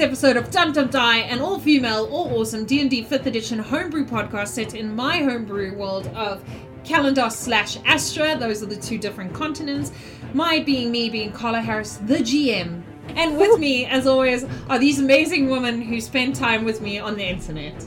episode of Dum Dum Die, an all-female, all-awesome D&D 5th edition homebrew podcast set in my homebrew world of Kalandos slash Astra. Those are the two different continents. My being me, being Carla Harris, the GM. And with me, as always, are these amazing women who spend time with me on the internet.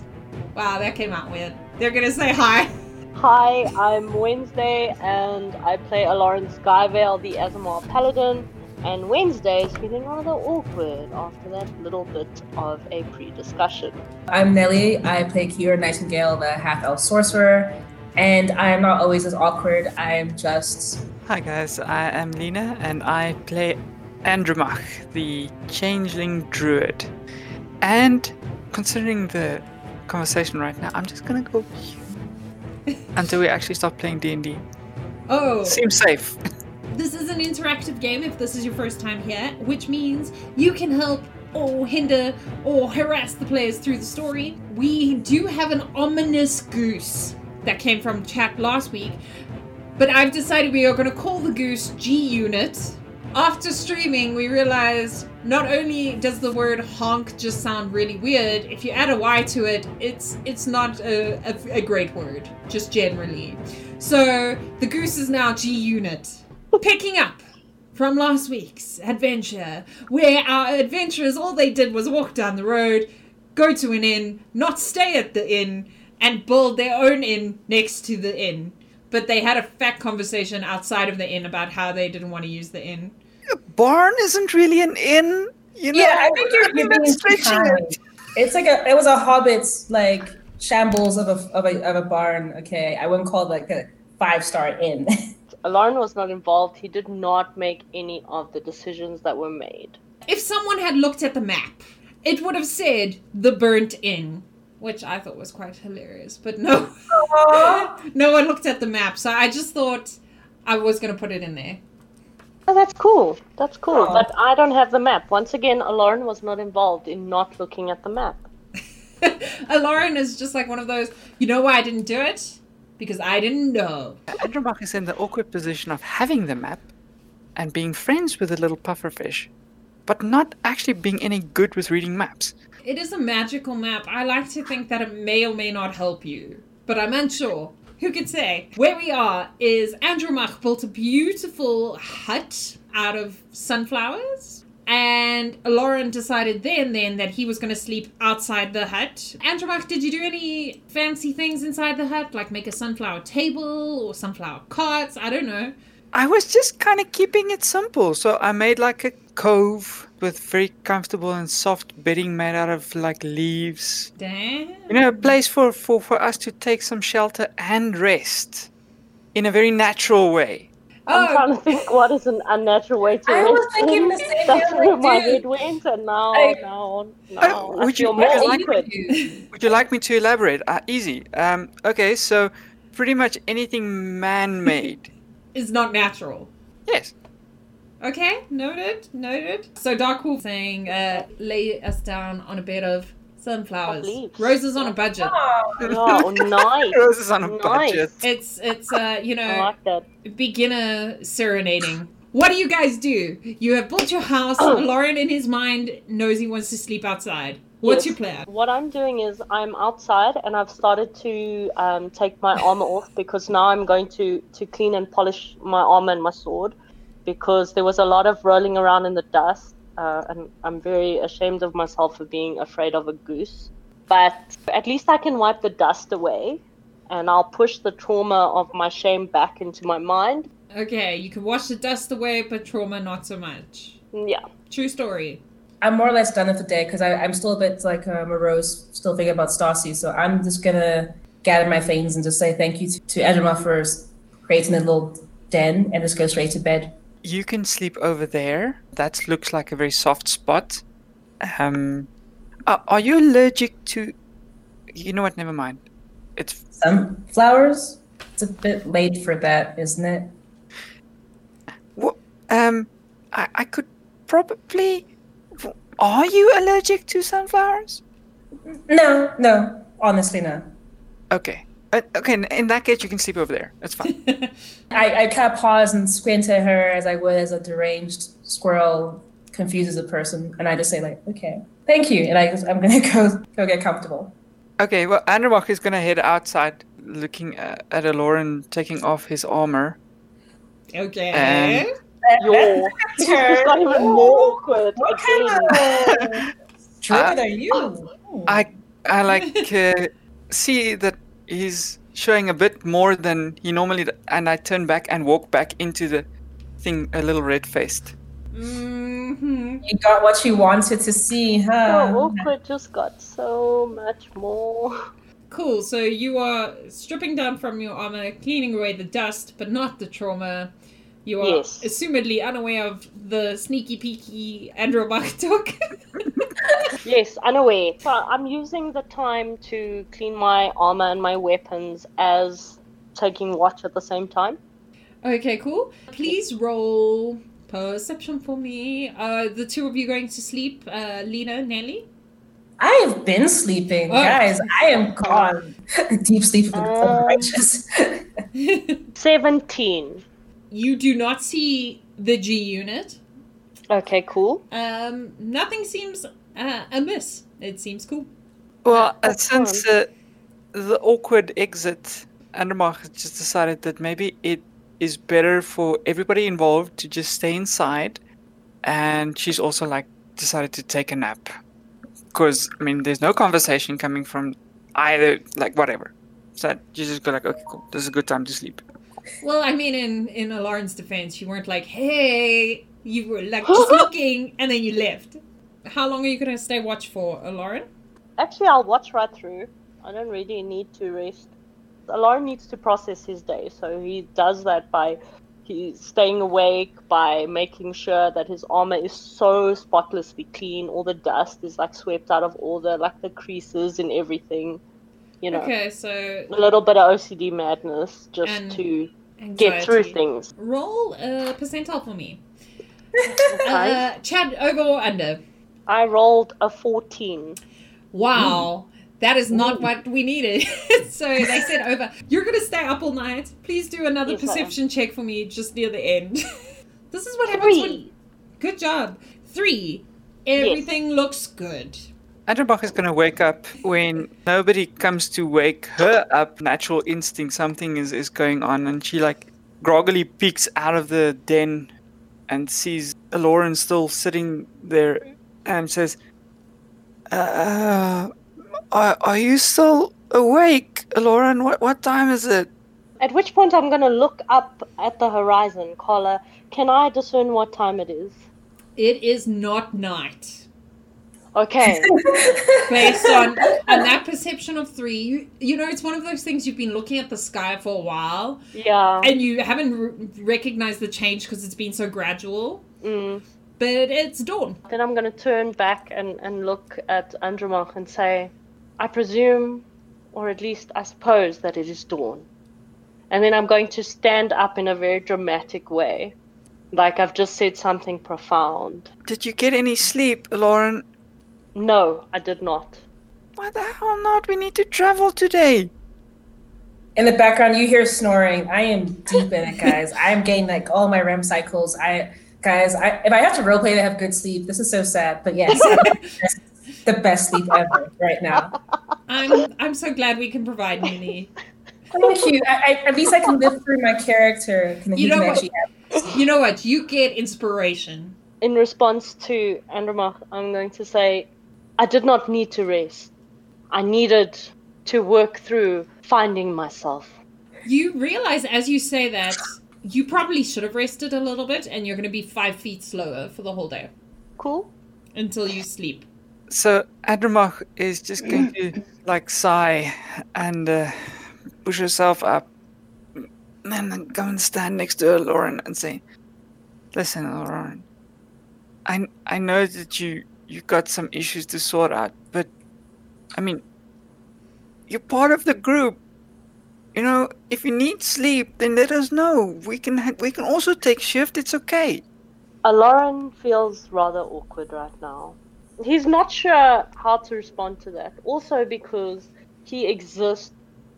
Wow, that came out weird. They're gonna say hi. Hi, I'm Wednesday, and I play Aloran Skyvale, the Aasimar Paladin. And Wednesday is feeling rather awkward after that little bit of a pre-discussion. I'm Nelly. I play Kira Nightingale, the half elf sorcerer, and I am not always as awkward. I am just. Hi guys, I am Lena, and I play Andromach, the changeling druid. And considering the conversation right now, I'm just gonna go until we actually stop playing D&D. Oh. Seems safe. This is an interactive game if this is your first time here, which means you can help or hinder or harass the players through the story. We do have an ominous goose that came from chat last week, but I've decided we are going to call the goose G Unit. After streaming, we realized not only does the word honk just sound really weird, if you add a Y to it, it's it's not a, a, a great word, just generally. So the goose is now G Unit. Picking up from last week's adventure, where our adventurers all they did was walk down the road, go to an inn, not stay at the inn, and build their own inn next to the inn. But they had a fat conversation outside of the inn about how they didn't want to use the inn. A barn isn't really an inn, you know. Yeah, I think you're, you're being stretching it. It's like a. It was a hobbit's like shambles of a of a of a barn. Okay, I wouldn't call it like a five star inn. Aloran was not involved. He did not make any of the decisions that were made. If someone had looked at the map, it would have said the burnt inn, which I thought was quite hilarious. But no, no one looked at the map, so I just thought I was going to put it in there. Oh, that's cool. That's cool. Aw. But I don't have the map. Once again, Aloran was not involved in not looking at the map. Lauren is just like one of those. You know why I didn't do it? Because I didn't know. Andromach is in the awkward position of having the map and being friends with the little pufferfish, but not actually being any good with reading maps. It is a magical map. I like to think that it may or may not help you, but I'm unsure. Who could say? Where we are is Andromach built a beautiful hut out of sunflowers. And Lauren decided then then that he was going to sleep outside the hut. Andromach, did you do any fancy things inside the hut? Like make a sunflower table or sunflower carts? I don't know. I was just kind of keeping it simple, so I made like a cove with very comfortable and soft bedding made out of like leaves. Damn. You know, a place for, for, for us to take some shelter and rest in a very natural way. I'm Oh, trying to think what is an unnatural way to I rest was thinking in. the same That's thing, where like, my dude. head went, and now, I- now, now, Oh, I would you- would you like awkward. Would you like me to elaborate? Uh, easy. Um, okay, so pretty much anything man made. is not natural. yes. Okay, noted, noted. So Dark Wolf saying, uh, lay us down on a bed of sunflowers. Roses on a budget. Oh, nice. Roses on a Nice. budget. It's it's uh you know like beginner serenading. What do you guys do? You have built your house. Lauren in his mind knows he wants to sleep outside. What's Yes. your plan? What I'm doing is I'm outside and I've started to um, take my armor off because now I'm going to, to clean and polish my armor and my sword because there was a lot of rolling around in the dust uh, and I'm very ashamed of myself for being afraid of a goose. But at least I can wipe the dust away and I'll push the trauma of my shame back into my mind. Okay, you can wash the dust away, but trauma not so much. Yeah. True story. I'm more or less done with the day because I'm still a bit like uh, morose, still thinking about Stassi. So I'm just gonna gather my things and just say thank you to, to Edema for s- creating a little den and just go straight to bed. You can sleep over there. That looks like a very soft spot. Um, are, are you allergic to? You know what? Never mind. It's Sunflowers? It's a bit late for that, isn't it? Wha- Um, I, I could probably. Are you allergic to sunflowers? No, no, honestly, no. Okay. Uh, okay. In, in that case, you can sleep over there. That's fine. I, I kind of pause and squint at her as I would as a deranged squirrel. confuses a person, and I just say like, okay, thank you, and I just, I'm gonna go go get comfortable. Okay, well, Andromach is gonna head outside, looking at, at Aloran taking off his armor. Okay. And- Yo, it's not even more awkward. What again. kind of druid are you? I I like uh, see that he's showing a bit more than he normally, and I turn back and walk back into the thing, a little red faced. hmm You got what you wanted to see, huh? So awkward just got so much more. Cool. So you are stripping down from your armor, cleaning away the dust, but not the trauma. You are Yes. assumedly unaware of the sneaky peeky Andromach talk. Yes, unaware. So I'm using the time to clean my armor and my weapons as taking watch at the same time. okay, cool. Please roll perception for me. Uh, the two of you going to sleep, uh, Lena, Nelly. I have been sleeping, Oh. guys. I am gone. Deep sleep of the of the Um, righteous. 17. You do not see the G unit. Okay, cool. Um, nothing seems uh, amiss. It seems cool. Well, uh, since uh, the awkward exit, Andromach has just decided that maybe it is better for everybody involved to just stay inside, and she's also like decided to take a nap, because I mean, there's no conversation coming from either, like whatever. So you just go like, okay, cool, this is a good time to sleep. Well, I mean, in in Lauren's defense, you weren't like, "Hey," you were like just looking, and then you left. How long are you gonna stay watch for, Lauren? Actually, I'll watch right through. I don't really need to rest. Aloran needs to process his day, so he does that by he's staying awake, by making sure that his armor is so spotlessly clean. All the dust is like swept out of all the like the creases and everything. You know, Okay, so a little bit of OCD madness just to get through things. Roll a percentile for me. Uh, Chad, over or under? I rolled a 14. Wow. That is not what we needed. so they said over. You're gonna stay up all night. Please do another Yes, perception check for me just near the end. this is what happens when. Good job. Three. Everything looks good. Andromach is gonna wake up when nobody comes to wake her up. Natural instinct, something is, is going on, and she like groggily peeks out of the den and sees Lauren still sitting there and says, uh, are, are you still awake, Lauren? What, what time is it? At which point I'm gonna look up at the horizon, Carla. Can I discern what time it is? It is not night. Okay. Based on on that perception of three, you, you know, it's one of those things you've been looking at the sky for a while yeah. and you haven't r- recognized the change because it's been so gradual. Mm. But it's dawn. Then I'm gonna turn back and, and look at Andromach and say, I presume, or at least I suppose, that it is dawn. And then I'm going to stand up in a very dramatic way. Like I've just said something profound. Did you get any sleep, Lauren? No, I did not. Why the hell not? We need to travel today. In the background, you hear snoring. I am deep in it, guys. I'm getting like all my REM cycles. I guys, I, if I have to roleplay to have good sleep, this is so sad. But yes, the best- sleep ever right now. I'm I'm so glad we can provide Nini. Thank you. I, I, at least I can live through my character. Can, You know what? You know what? You get inspiration. In response to Andromach, I'm going to say, I did not need to rest. I needed to work through finding myself. You realize as you say that you probably should have rested a little bit, and you're going to be five feet slower for the whole day Cool? until you sleep. So Andromach is just going to like sigh and uh, push herself up, and then go and stand next to her, Lauren, and say, "Listen, Lauren, I I know that you you got some issues to sort out, but I mean, you're part of the group. You know, if you need sleep, then let us know. We can ha- we can also take shift. It's okay." Uh, Aloran feels rather awkward right now. He's not sure how to respond to that. Also, because he exists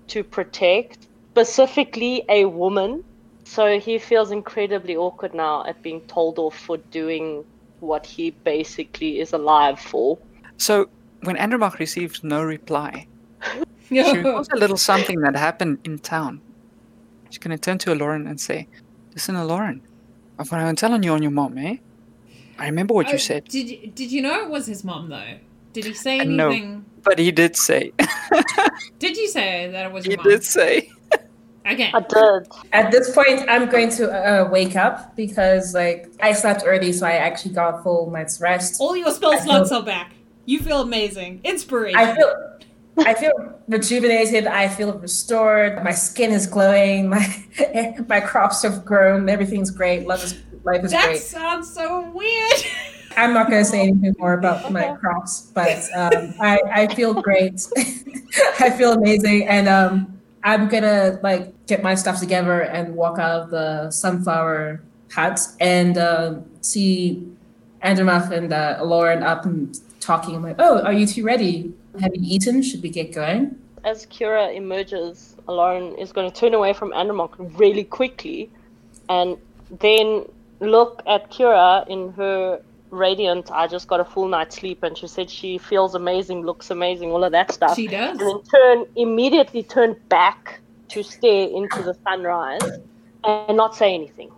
to protect specifically a woman. So he feels incredibly awkward now at being told off for doing what he basically is alive for. So when Andromach receives no reply, she recalls a little something that happened in town. She's gonna turn to Aloran and say, Listen, Aloran, I've got to tell on you on your mom, eh? I remember what Oh, you said. Did you- Did you know it was his mom though? Did he say Uh, no. anything? But he did say. Did you say that it was he your mom? did say. Okay. I did. At this point, I'm going to uh, wake up because like I slept early, so I actually got full night's rest. All your spell I slots feel- are back. You feel amazing. Inspiration. I feel I feel rejuvenated. I feel restored. My skin is glowing. My my crops have grown. Everything's great. Life is life is that great. sounds so weird. I'm not going to say anything more about my crops, but um, I I feel great. I feel amazing, and um, I'm gonna like get my stuff together and walk out of the sunflower hut and um, see Andromach and uh, Lauren up and talking. I'm like, oh, are you two ready? Have you eaten? Should we get going? As Kira emerges, Lauren is going to turn away from Andromach really quickly and then look at Kira in her radiant, I just got a full night's sleep, and she said she feels amazing, looks amazing, all of that stuff. She does. and then turn immediately turn back to stare into the sunrise and not say anything.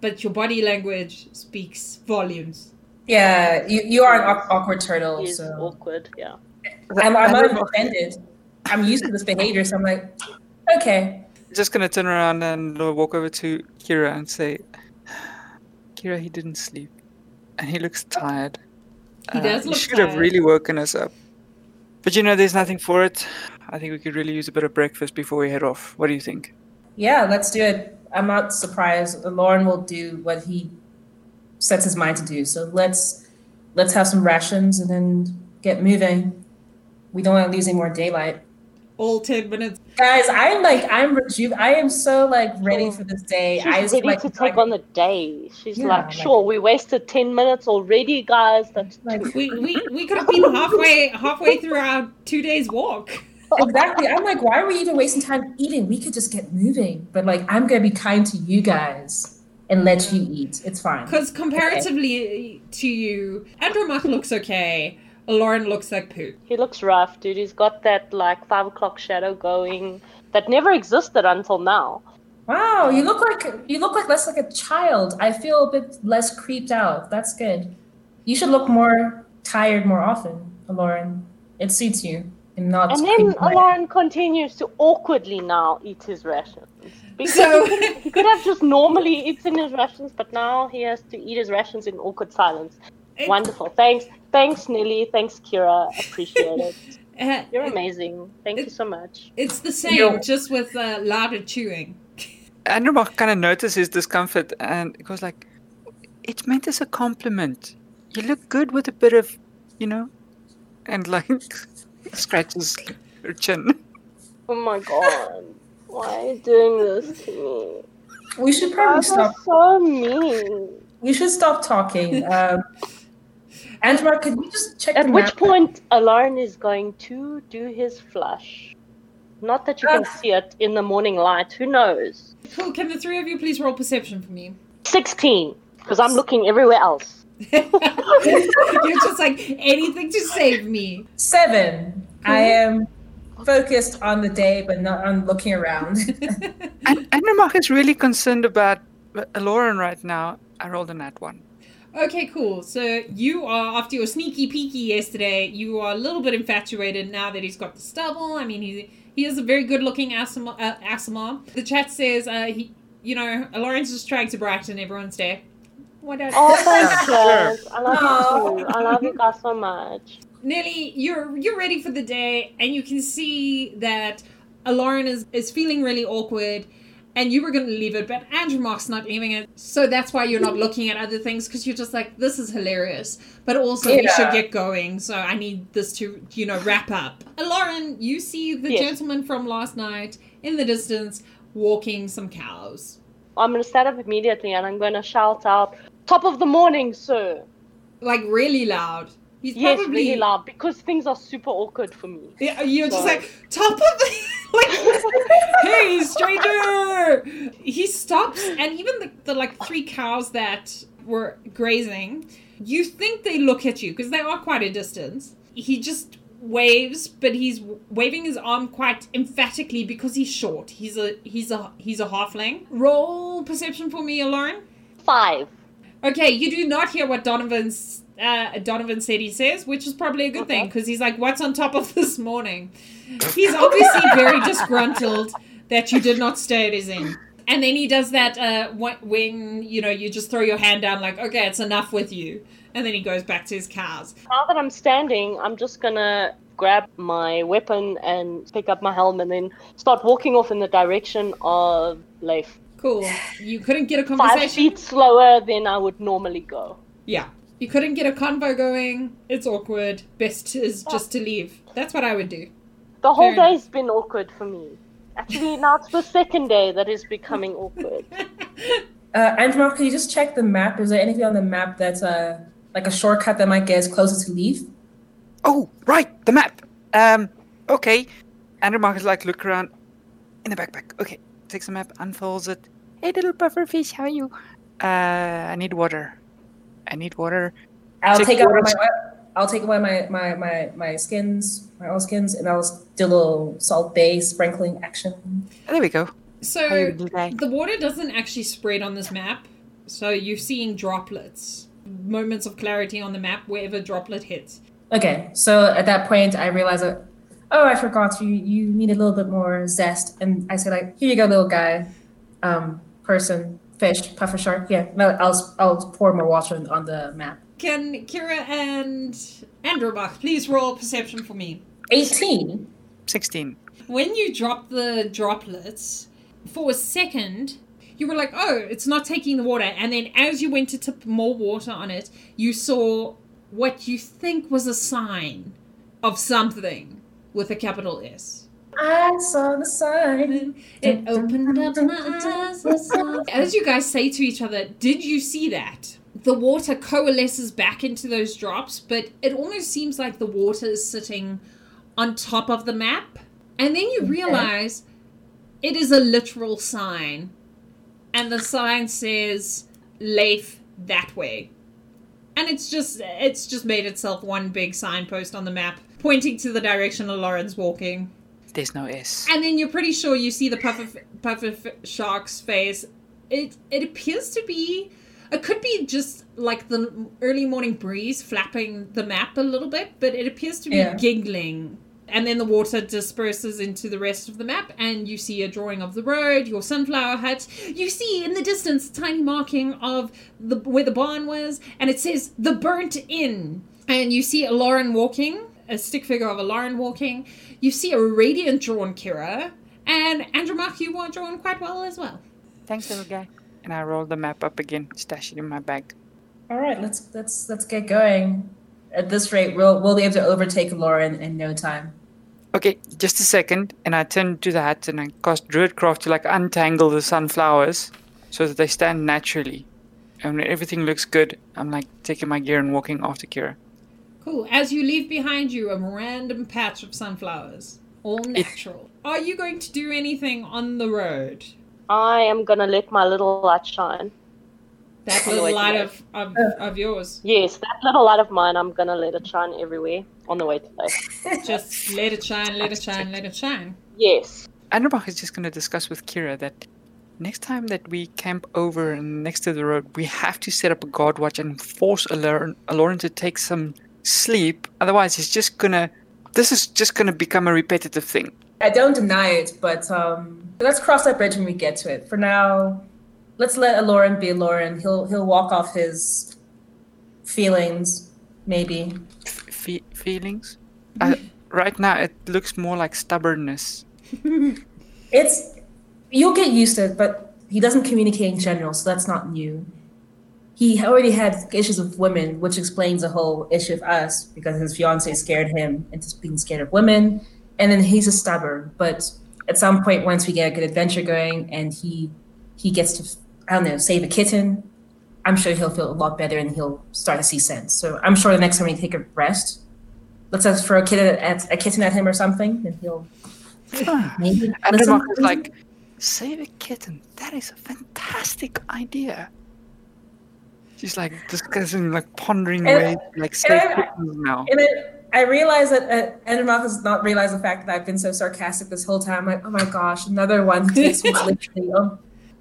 But your body language speaks volumes. Yeah, you, you are an awkward turtle, He's so awkward, yeah. I'm, I'm Andromach- unoffended. I'm used to this behavior, so I'm like, okay. just gonna turn around and walk over to Kira and say, Kira, he didn't sleep, and he looks tired. He uh, does look should have really woken us up. But you know, there's nothing for it. I think we could really use a bit of breakfast before we head off. What do you think? Yeah, let's do it. I'm not surprised. Lauren will do what he sets his mind to do. So let's let's have some rations and then get moving. We don't want to lose any more daylight. All 10 minutes. Guys, I'm like I'm reju- I am so like ready for this day. She's I ready like to take on the day. She's Yeah, like, like- sure, we wasted 10 minutes already, guys. That's like We, we, we could have been halfway halfway through our two days walk. exactly. I'm like, why are we even wasting time eating? We could just get moving. But like, I'm gonna be kind to you guys and let you eat. It's fine. Because comparatively to you, Andromach looks okay. Lauren looks like poop. He looks rough, dude. He's got that like five o'clock shadow going that never existed until now. Wow, you look like you look like less like a child. I feel a bit less creeped out. That's good. You should look more tired more often, Lauren. It suits you. And not And then. Lauren continues to awkwardly now eat his rations. Because So- he, could, he could have just normally eaten his rations, but now he has to eat his rations in awkward silence. It- Wonderful. Thanks. Thanks, Nelly. Thanks, Kira. Appreciate it. Uh, You're amazing. Thank you so much. It's the same, Yo. just with uh, louder chewing. Andromach kind of noticed his discomfort and it goes like, "It's meant as a compliment. You look good with a bit of, you know," and like scratches her chin. Oh my god. Why are you doing this to me? we should probably guys are stop. so mean. We should stop talking. Um, Angela, could you just check At the which map? point, Aloran is going to do his flush. Not that you can Ah. see it in the morning light. Who knows? Cool. Can the three of you please roll perception for me? 16, because I'm looking everywhere else. You're just like anything to save me. Seven. I am focused on the day, but not on looking around. And Andromach is really concerned about Lauren right now. I rolled a nat one. Okay, cool. So you are after your sneaky peeky yesterday. You are a little bit infatuated now that he's got the stubble. I mean, he he is a very good looking Aasimar. Uh. The chat says uh, he, you know, Lawrence is trying to brighten everyone's day. What else? Oh, thanks, Sure. I love you too. I love you guys so much. Nelly, you're you're ready for the day, and you can see that Lauren is is feeling really awkward, and you were gonna leave it, but Andrew Mark's not leaving it, so that's why you're not looking at other things because you're just like, this is hilarious, but also we should get going, so I need this to you know wrap up. Lauren, you see the Yes. gentleman from last night in the distance walking some cows. I'm going to stand up immediately and I'm going to shout out, Top of the morning, sir. Like really loud. He's Yes, probably really loud because things are super awkward for me. Yeah, you're just like top of the like, hey stranger! He stops, and even the, the like three cows that were grazing. You think they look at you because they are quite a distance. He just waves, but he's waving his arm quite emphatically because he's short. He's a he's a he's a halfling. Roll perception for me, Lauren. Five. Okay, you do not hear what Donovan's uh, Donovan said he says, which is probably a good thing because he's like, "What's on top of this morning?" He's obviously very disgruntled that you did not stay at his inn. And then he does that uh, when you know you just throw your hand down, like, "Okay, it's enough with you," and then he goes back to his cows. Now that I'm standing, I'm just gonna grab my weapon and pick up my helm and then start walking off in the direction of Leif. Cool. You couldn't get a conversation. Five feet slower than I would normally go. Yeah. You couldn't get a convo going. It's awkward. Best is just to leave. That's what I would do. The whole Fair enough. day's been awkward for me. Actually, now it's the second day that is becoming awkward. Uh, Andrew, can you just check the map? Is there anything on the map that's uh, like a shortcut that might get us closer to leave? Oh, right, the map. Um, okay. Andrew Mark is like look around in the backpack. Okay, takes the map, unfolds it. Hey, little puffer fish, how are you? Uh, I need water. I need water. I'll Check take out yours. my I'll take away my my my my skins, my oil skins, and I'll do a little salt bay sprinkling action. There we go. So the water doesn't actually spread on this map. So you're seeing droplets, moments of clarity on the map wherever droplet hits. Okay, so at that point, I realize that oh, I forgot you you need a little bit more zest, and I say like, here you go, little guy, um, person, fish, puffer shark. Yeah, I'll I'll pour more water on, on the map. Can Kira and Andromach please roll perception for me? Eighteen. 16. When you drop the droplets, for a second, you were like, oh, it's not taking the water. And then as you went to tip more water on it, you saw what you think was a sign of something with a capital S. I saw the sign. It opened up my eyes. As you guys say to each other, did you see that? The water coalesces back into those drops, but it almost seems like the water is sitting on top of the map. And then you realize it is a literal sign. And the sign says Leif that way. And it's just it's just made itself one big signpost on the map pointing to the direction of Lauren's walking. There's no S. And then you're pretty sure you see the puffer puffer shark's face. It it appears to be. It could be just like the early morning breeze flapping the map a little bit, but it appears to be Yeah. giggling. And then the water disperses into the rest of the map, and you see a drawing of the road, your sunflower hut. You see in the distance a tiny marking of the where the barn was, and it says the burnt inn. And you see a Lauren walking, a stick figure of a Lauren walking. You see a radiant drawn Kira, and Andromark, you are drawn quite well as well. Thanks, little guy. And I roll the map up again, stash it in my bag. All right, let's let's let's get going. At this rate, we'll we'll be able to overtake Lauren in no time. Okay, just a second, and I turn to the hut and I cast Druidcraft to like untangle the sunflowers so that they stand naturally. And when everything looks good, I'm like taking my gear and walking after Kira. Cool. As you leave behind you a random patch of sunflowers, all natural. Are you going to do anything on the road? I am gonna let my little light shine. That On little light of, of, of yours. Yes, that little light of mine, I'm gonna let it shine everywhere on the way to bed. Just let it shine, let it shine, let it shine. Yes. Andromach is just going to discuss with Kira that next time that we camp over and next to the road, we have to set up a guard watch and force Aloran, Aloran to take some sleep. Otherwise, he's just going to. This is just going to become a repetitive thing. I don't deny it, but um, let's cross that bridge when we get to it. For now, let's let Lauren be Lauren. He'll he'll walk off his feelings, maybe. Fe- feelings? Uh, right now, it looks more like stubbornness. It's you'll get used to it, but he doesn't communicate in general, so that's not new. He already had issues with women, which explains the whole issue of us because his fiance scared him into being scared of women, and then he's a stubborn. But at some point, once we get a good adventure going, and he he gets to I don't know save a kitten, I'm sure he'll feel a lot better and he'll start to see sense. So I'm sure the next time we take a rest, let's just throw a kitten at a kitten at him or something, and he'll maybe listen. Andromach is like, save a kitten. That is a fantastic idea. She's like discussing, like pondering And- ways, like save and I- kittens now. And then I realize that uh, Endermoth has not realized the fact that I've been so sarcastic this whole time. Like, oh my gosh, another one takes literally.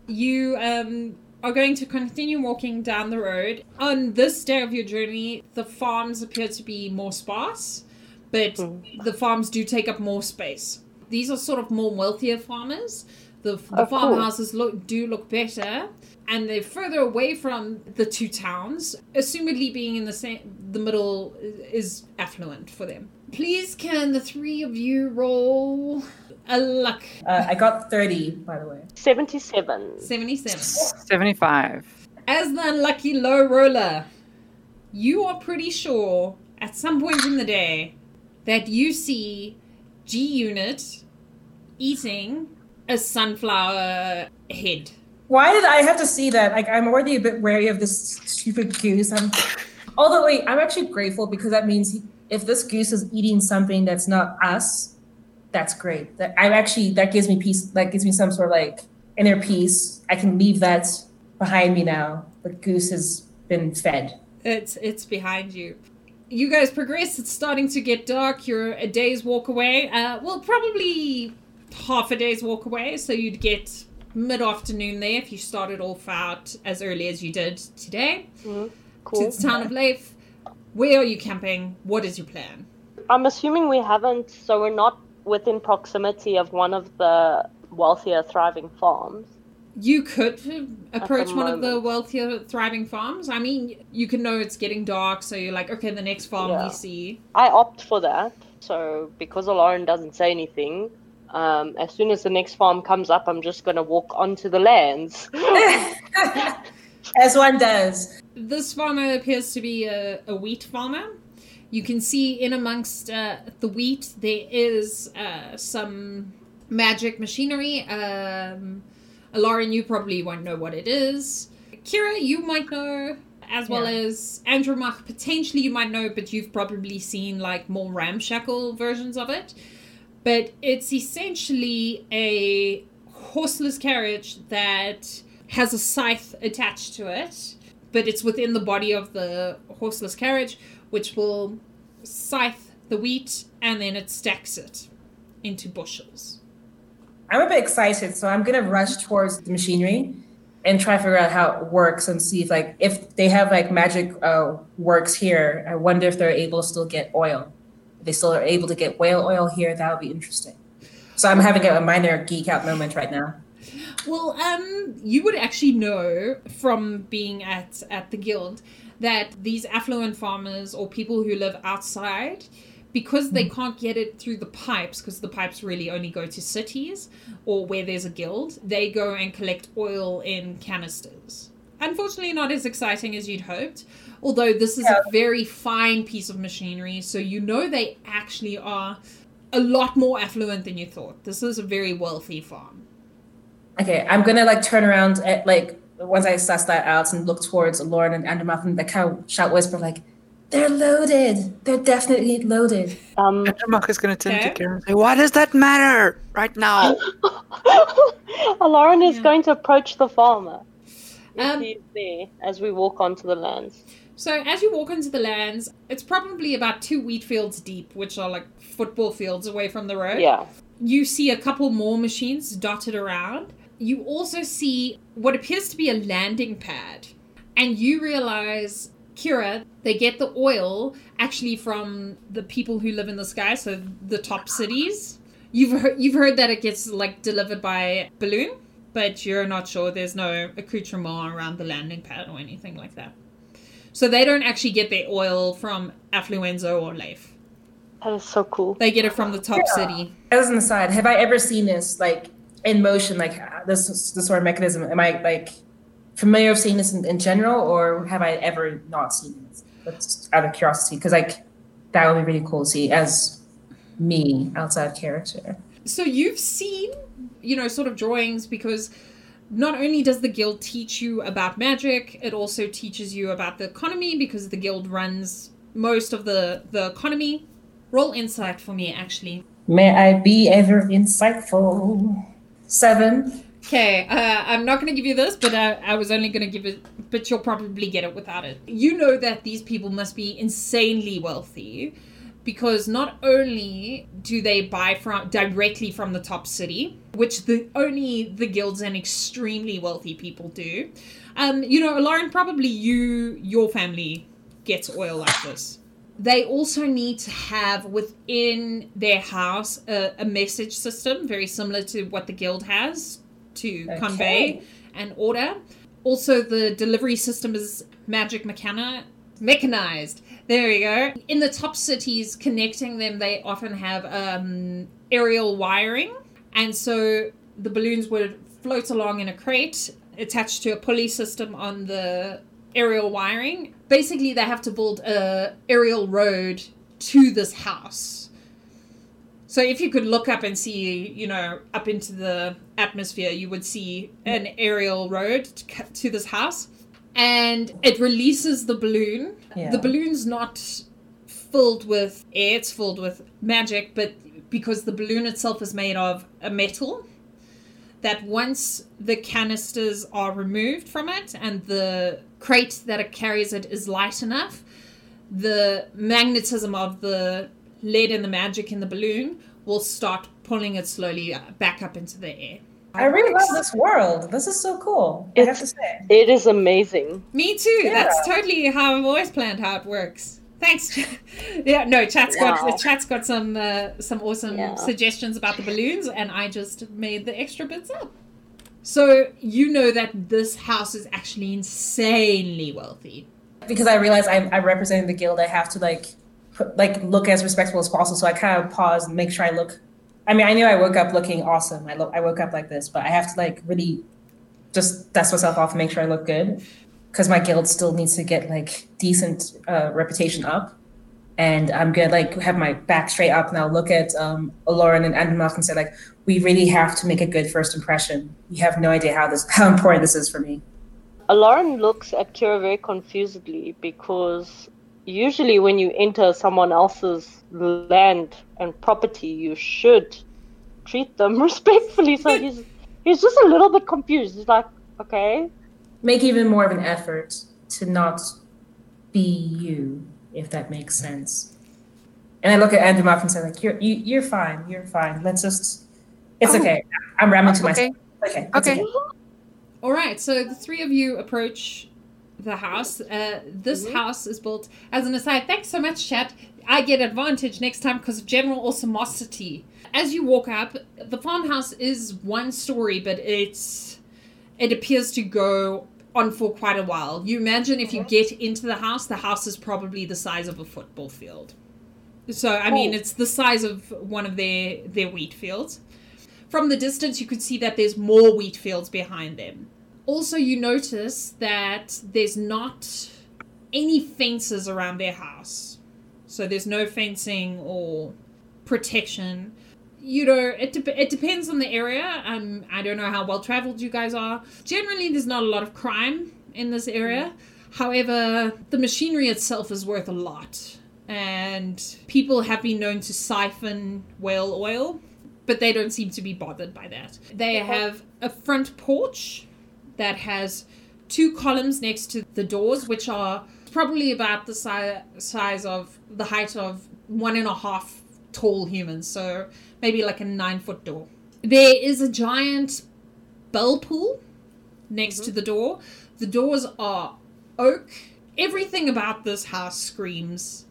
You um, are going to continue walking down the road. On this day of your journey, the farms appear to be more sparse, but Mm. the farms do take up more space. These are sort of more wealthier farmers. The, the farmhouses look do look better, and they're further away from the two towns. Assumedly, being in the same the middle is affluent for them. Please, can the three of you roll a luck uh, I got 30, by the way. 77. seventy-seven? 75. As the unlucky low roller, you are pretty sure at some point in the day that you see G Unit eating a sunflower head. Why did I have to see that? Like, I'm already a bit wary of this stupid goose. I'm, although, wait, I'm actually grateful because that means he, if this goose is eating something that's not us, that's great. That I'm actually that gives me peace. That gives me some sort of like inner peace. I can leave that behind me now. The goose has been fed. It's it's behind you. You guys progress. It's starting to get dark. You're a day's walk away. Uh, well, probably half a day's walk away. So you'd get mid afternoon there if you started off out as early as you did today. Mm, to Cool. the town of Leif. Where are you camping? What is your plan? I'm assuming we haven't, so we're not within proximity of one of the wealthier, thriving farms. You could approach one of the wealthier, thriving farms. I mean, you can know it's getting dark, so you're like, okay, the next farm Yeah. we see. I opt for that. So because Lauren doesn't say anything, um, as soon as the next farm comes up, I'm just gonna walk onto the lands. As one does. This farmer appears to be a, a wheat farmer. You can see in amongst uh, the wheat there is uh, some magic machinery. Um, Lauren, you probably won't know what it is. Kira, you might know, as well Yeah. as Andromach, potentially you might know, but you've probably seen like more ramshackle versions of it. But it's essentially a horseless carriage that has a scythe attached to it, but it's within the body of the horseless carriage, which will scythe the wheat and then it stacks it into bushels. I'm a bit excited, so I'm gonna rush towards the machinery and try to figure out how it works and see if like if they have like magic uh, works here. I wonder if they're able to still get oil. They still are able to get whale oil here, that would be interesting. So I'm having a minor geek out moment right now. Well, um, you would actually know from being at at the guild that these affluent farmers or people who live outside, because they can't get it through the pipes, because the pipes really only go to cities or where there's a guild, they go and collect oil in canisters. Unfortunately, not as exciting as you'd hoped. Although this is a very fine piece of machinery, so you know they actually are a lot more affluent than you thought. This is a very wealthy farm. Okay, I'm gonna like turn around at like once I suss that out and look towards Lauren and Andermath and like kind of shout whisper like, "They're loaded. They're definitely loaded." Um, Mark is going to turn Okay. to Karen and say, Why does that matter right now? Lauren is Yeah. going to approach the farmer. Um, he's there as we walk onto the lands. So as you walk into the lands, it's probably about two wheat fields deep, which are like football fields away from the road. Yeah. You see a couple more machines dotted around. You also see what appears to be a landing pad. And you realize, Kira, they get the oil actually from the people who live in the sky, so the top cities. You've heard, you've heard that it gets like delivered by balloon, but you're not sure. There's no accoutrement around the landing pad or anything like that. So they don't actually get their oil from Affluenza or Leif. That is so cool. They get it from the top city. As an aside, have I ever seen this like in motion, like uh, this this sort of mechanism? Am I like familiar with seeing this in, in general, or have I ever not seen this? That's out of curiosity, because like that would be really cool to see as me outside of character. So you've seen, you know, sort of drawings because not only does the guild teach you about magic, it also teaches you about the economy because the guild runs most of the the economy. Roll insight for me, actually. May I be ever insightful? Seven. Okay, uh, I'm not going to give you this, but uh, I was only going to give it, but you'll probably get it without it. You know that these people must be insanely wealthy because not only do they buy from directly from the top city, which the only the guilds and extremely wealthy people do. Um, you know, Lauren, probably you, your family gets oil like this. They also need to have within their house a, a message system very similar to what the guild has to Okay. convey an order. Also, the delivery system is magic mechana mechanized. There we go. In the top cities, connecting them, they often have um, aerial wiring, and so the balloons would float along in a crate attached to a pulley system on the aerial wiring. Basically, they have to build a aerial road to this house. So if you could look up and see, you know, up into the atmosphere, you would see an aerial road to to this house. And it releases the balloon. Yeah. The balloon's not filled with air, it's filled with magic, but because the balloon itself is made of a metal, that once the canisters are removed from it and the crate that it carries it is light enough, the magnetism of the lead and the magic in the balloon will start pulling it slowly back up into the air. I really love this world. This is so cool. I have to say. It is amazing. Me too. Yeah. That's totally how I've always planned how it works. Thanks. Yeah, no, chat's got Wow. chat's got some uh, some awesome Yeah. suggestions about the balloons, and I just made the extra bits up. So you know that this house is actually insanely wealthy. because I realize I'm, I'm representing the guild, I have to like put, like look as respectable as possible. So I kind of pause and make sure I look. I mean, I knew I woke up looking awesome. I look, I woke up like this, but I have to like really just dust myself off and make sure I look good because my guild still needs to get like decent uh, reputation up. And I'm gonna like have my back straight up and I'll look at um, Lauren and Andrew and say like, we really have to make a good first impression. You have no idea how this how important this is for me. Lauren looks at Kira very confusedly because usually when you enter someone else's land and property, you should treat them respectfully. So he's he's just a little bit confused. He's like, okay, make even more of an effort to not be you, if that makes sense. And I look at Andrew Muff and say, like, you're you, you're fine, you're fine. Let's just, it's Oh. okay. I'm ramming to Okay. myself. Okay, it's Okay. All right, so the three of you approach the house. Uh, this house is built as an aside. Thanks so much, chat. I get advantage next time because of general awesomosity. As you walk up, the farmhouse is one story, but it's it appears to go on for quite a while. You imagine if you get into the house, the house is probably the size of a football field. So I mean, Oh. it's the size of one of their their wheat fields. From the distance, you could see that there's more wheat fields behind them. Also, you notice that there's not any fences around their house. So there's no fencing or protection. You know, it, dep it depends on the area. Um, I don't know how well traveled you guys are. Generally, there's not a lot of crime in this area. However, the machinery itself is worth a lot. And people have been known to siphon whale oil but they don't seem to be bothered by that. They have a front porch that has two columns next to the doors, which are probably about the si- size of the height of one and a half tall humans, so maybe like a nine foot door. There is a giant bell pool next to the door. The doors are oak. Everything about this house screams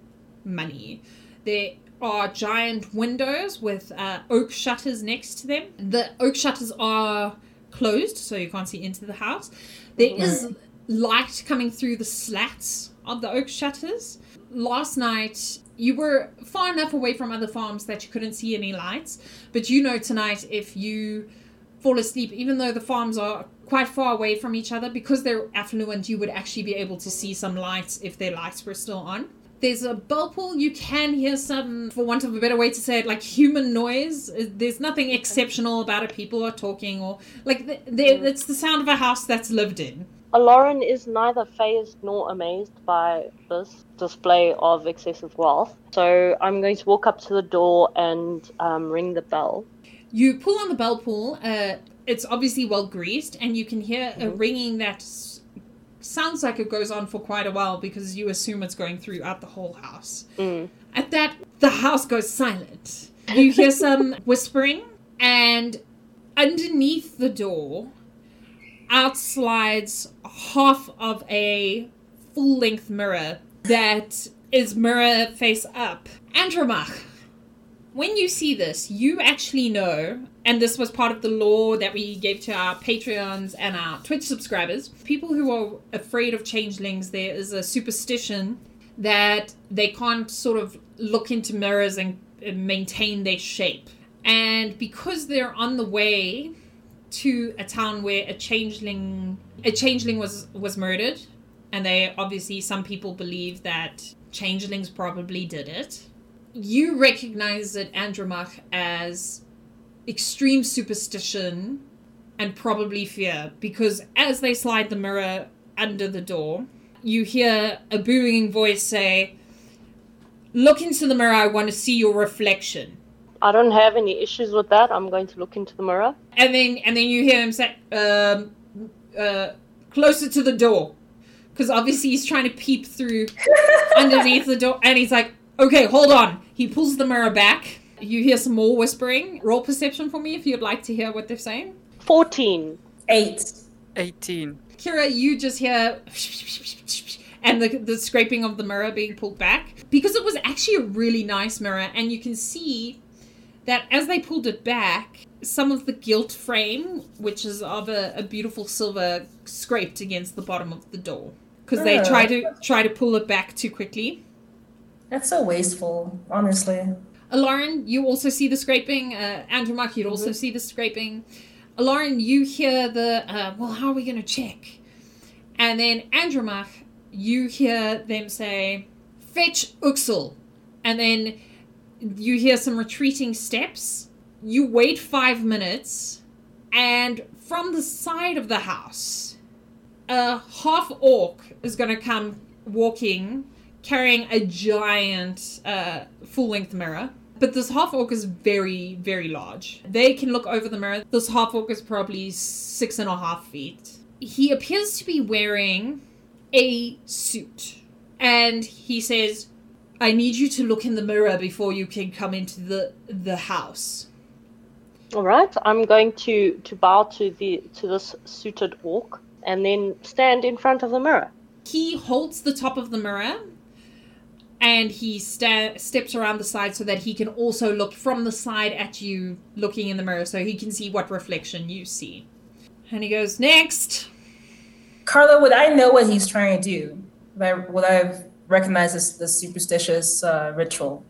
money. There are giant windows with uh, oak shutters next to them. The oak shutters are closed, so you can't see into the house. There is light coming through the slats of the oak shutters. Last night, you were far enough away from other farms that you couldn't see any lights, but you know tonight if you fall asleep, even though the farms are quite far away from each other, because they're affluent, you would actually be able to see some lights if their lights were still on. There's a bell pull. You can hear some, for want of a better way to say it, like human noise. Uh, There's nothing exceptional about it. People are talking, or like there- it's the sound of a house that's lived in. Lauren is neither fazed nor amazed by this display of excessive wealth. So I'm going to walk up to the door and um, ring the bell. You pull on the bell pull. Uh, it's obviously well greased, and you can hear a ringing that sounds like it goes on for quite a while because you assume it's going throughout the whole house. Mm. At that, the house goes silent. You hear some whispering, and underneath the door, out slides half of a full length mirror that is mirror face up. Andromach, when you see this, you actually know, and this was part of the lore that we gave to our Patreons and our Twitch subscribers, people who are afraid of changelings, there is a superstition that they can't sort of look into mirrors and maintain their shape. And because they're on the way to a town where a changeling a changeling was was murdered, and they obviously some people believe that changelings probably did it. You recognize that Andromach, as extreme superstition and probably fear because as they slide the mirror under the door, you hear a booing voice say, Look into the mirror, I want to see your reflection. I don't have any issues with that. I'm going to look into the mirror. And then and then you hear him say, um, uh, closer to the door. Because obviously he's trying to peep through underneath the door. And he's like, okay, hold on. He pulls the mirror back. You hear some more whispering. Roll perception for me if you'd like to hear what they're saying. 14. Eight. 18. Kira, you just hear and the, the scraping of the mirror being pulled back because it was actually a really nice mirror, and you can see that as they pulled it back, some of the gilt frame, which is of a, a beautiful silver, scraped against the bottom of the door because they ah. Oh. try to try to pull it back too quickly. That's so wasteful, honestly. Lauren, you also see the scraping. Uh, Andromach, you'd also see the scraping. Lauren, you hear the, uh, well, how are we going to check? And then Andromach, you hear them say, fetch Uxel. And then you hear some retreating steps. You wait five minutes, and from the side of the house, a half orc is going to come walking, carrying a giant uh, full length mirror. But this half orc is very, very large. They can look over the mirror. This half orc is probably six and a half feet. He appears to be wearing a suit. And he says, I need you to look in the mirror before you can come into the the house. All right. I'm going to, to bow to the to this suited orc and then stand in front of the mirror. He holds the top of the mirror and he sta- steps around the side so that he can also look from the side at you looking in the mirror so he can see what reflection you see. And he goes, Next! Carlo, would I know what he's trying to do? Would I, would I recognize this, this superstitious uh, ritual?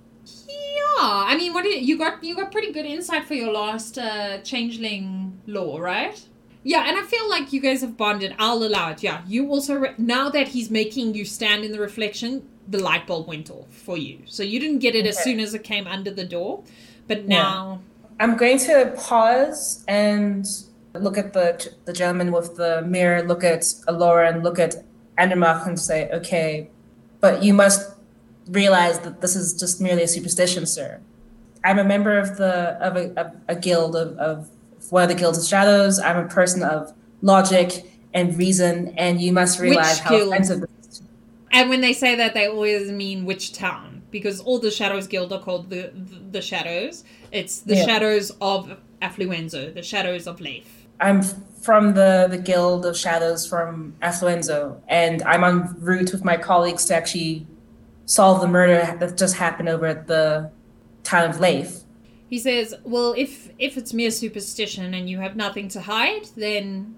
Yeah, I mean, what did, you got? You got pretty good insight for your last uh, changeling lore, right? Yeah, and I feel like you guys have bonded. I'll allow it. Yeah, you also re- now that he's making you stand in the reflection, the light bulb went off for you. So you didn't get it as soon as it came under the door, but Yeah. now I'm going to pause and look at the the gentleman with the mirror, look at Aloran and look at Andromach, and say, okay, but you must realize that this is just merely a superstition, sir. I'm a member of the of a, of a guild of, of one of the guilds of shadows. I'm a person of logic and reason, and you must realize Which how guild? offensive. And when they say that, they always mean which town, because all the Shadows Guild are called the the, the Shadows. It's the Yeah. Shadows of Affluenzo, the Shadows of Leif. I'm from the, the Guild of Shadows from Affluenzo, and I'm en route with my colleagues to actually solve the murder that just happened over at the town of Leif. He says, "Well, if if it's mere superstition and you have nothing to hide, then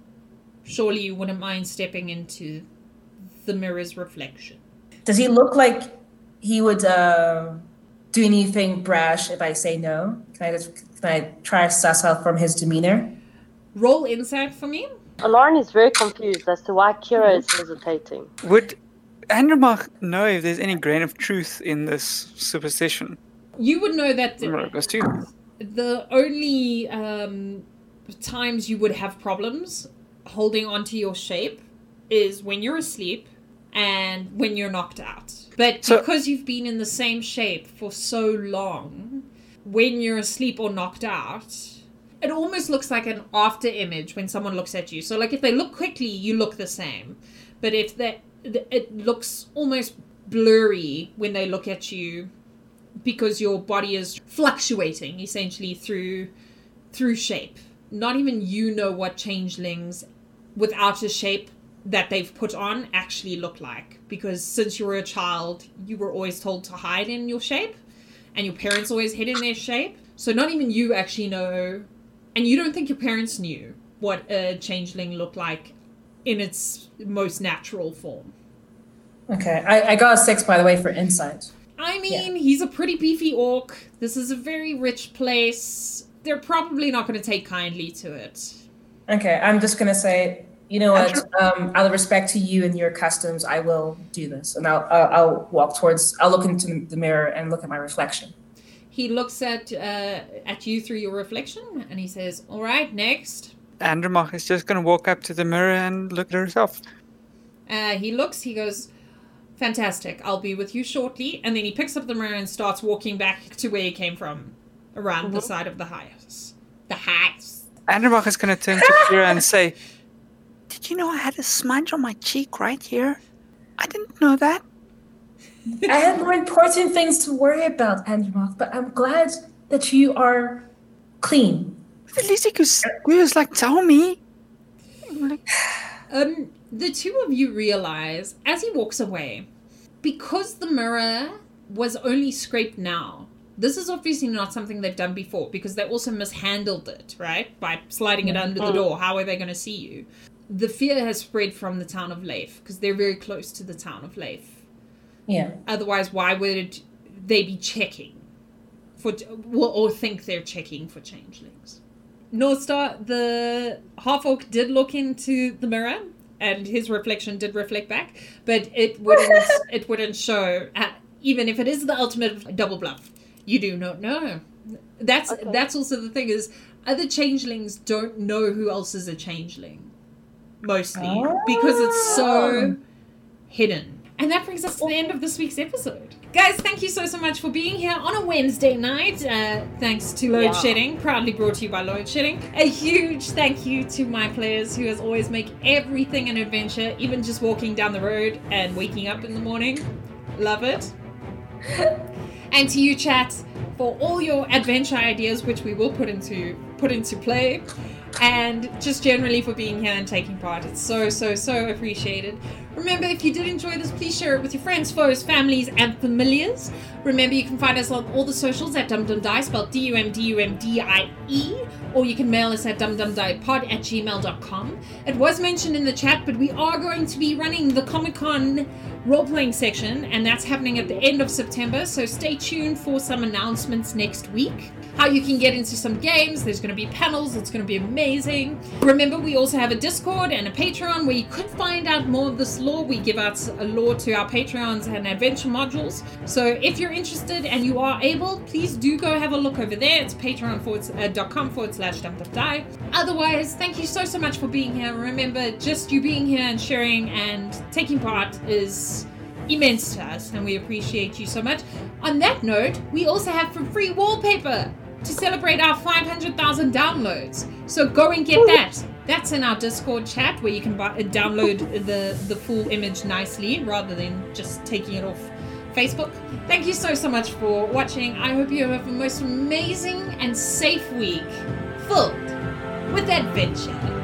surely you wouldn't mind stepping into the mirror's reflection." Does he look like he would uh, do anything brash if I say no? Can I just can I try to suss out from his demeanor? Roll insight for me. Lauren is very confused as to why Kira is hesitating. Would Andromach know if there's any grain of truth in this superstition? You would know that the, the only um, times you would have problems holding onto your shape is when you're asleep and when you're knocked out. But So- because you've been in the same shape for so long, when you're asleep or knocked out, it almost looks like an after image when someone looks at you. So like if they look quickly, you look the same. But if they it looks almost blurry when they look at you because your body is fluctuating essentially through through shape. Not even you know what changelings without a shape that they've put on actually look like because since you were a child, you were always told to hide in your shape and your parents always hid in their shape. So not even you actually know and you don't think your parents knew what a changeling looked like in its most natural form. Okay, I, I got a six by the way for insight. I mean, yeah. he's a pretty beefy orc. This is a very rich place. They're probably not going to take kindly to it. Okay, I'm just going to say, you know what? Um, out of respect to you and your customs, I will do this, and I'll, I'll, I'll walk towards. I'll look into the mirror and look at my reflection. He looks at uh, at you through your reflection, and he says, "All right, next." Andromach is just going to walk up to the mirror and look at herself. Uh, he looks. He goes, Fantastic. I'll be with you shortly. And then he picks up the mirror and starts walking back to where he came from, around mm-hmm. the side of the house. The house. Andromach is going to turn to Kira and say, Did you know I had a smudge on my cheek right here? I didn't know that. I had more important things to worry about, Andromach, but I'm glad that you are clean. At least he could squeeze like tell me. Um, the two of you realize as he walks away, because the mirror was only scraped now, this is obviously not something they've done before because they also mishandled it, right? By sliding it under the mm-hmm. door. How are they going to see you? The fear has spread from the town of Leif because they're very close to the town of Leif. Yeah. Otherwise, why would they be checking for, or think they're checking for changelings? Northstar, the half orc did look into the mirror and his reflection did reflect back, but it wouldn't it wouldn't show uh, even if it is the ultimate double bluff. You do not know. That's okay. that's also the thing is other changelings don't know who else is a changeling mostly oh. because it's so hidden. And that brings us to the end of this week's episode. Guys, thank you so, so much for being here on a Wednesday night. Uh, thanks to Load yeah. Shedding, proudly brought to you by Load Shedding. A huge thank you to my players who, as always, make everything an adventure, even just walking down the road and waking up in the morning. Love it. and to you, chat, for all your adventure ideas, which we will put into put into play and just generally for being here and taking part. It's so, so, so appreciated. Remember, if you did enjoy this, please share it with your friends, foes, families, and familiars. Remember, you can find us on all the socials at dumdumdie, spelled D-U-M-D-U-M-D-I-E, or you can mail us at dumdumdiepod at gmail.com. It was mentioned in the chat, but we are going to be running the Comic-Con role-playing section, and that's happening at the end of September, so stay tuned for some announcements next week how you can get into some games. There's going to be panels. It's going to be amazing. Remember, we also have a Discord and a Patreon where you could find out more of this lore. We give out a lore to our Patreons and adventure modules. So if you're interested and you are able, please do go have a look over there. It's patreon.com uh, forward slash die. Otherwise, thank you so, so much for being here. Remember, just you being here and sharing and taking part is immense to us, and we appreciate you so much. On that note, we also have some free wallpaper to celebrate our 500,000 downloads. So go and get that. That's in our Discord chat where you can buy, uh, download the, the full image nicely rather than just taking it off Facebook. Thank you so, so much for watching. I hope you have a most amazing and safe week filled with adventure.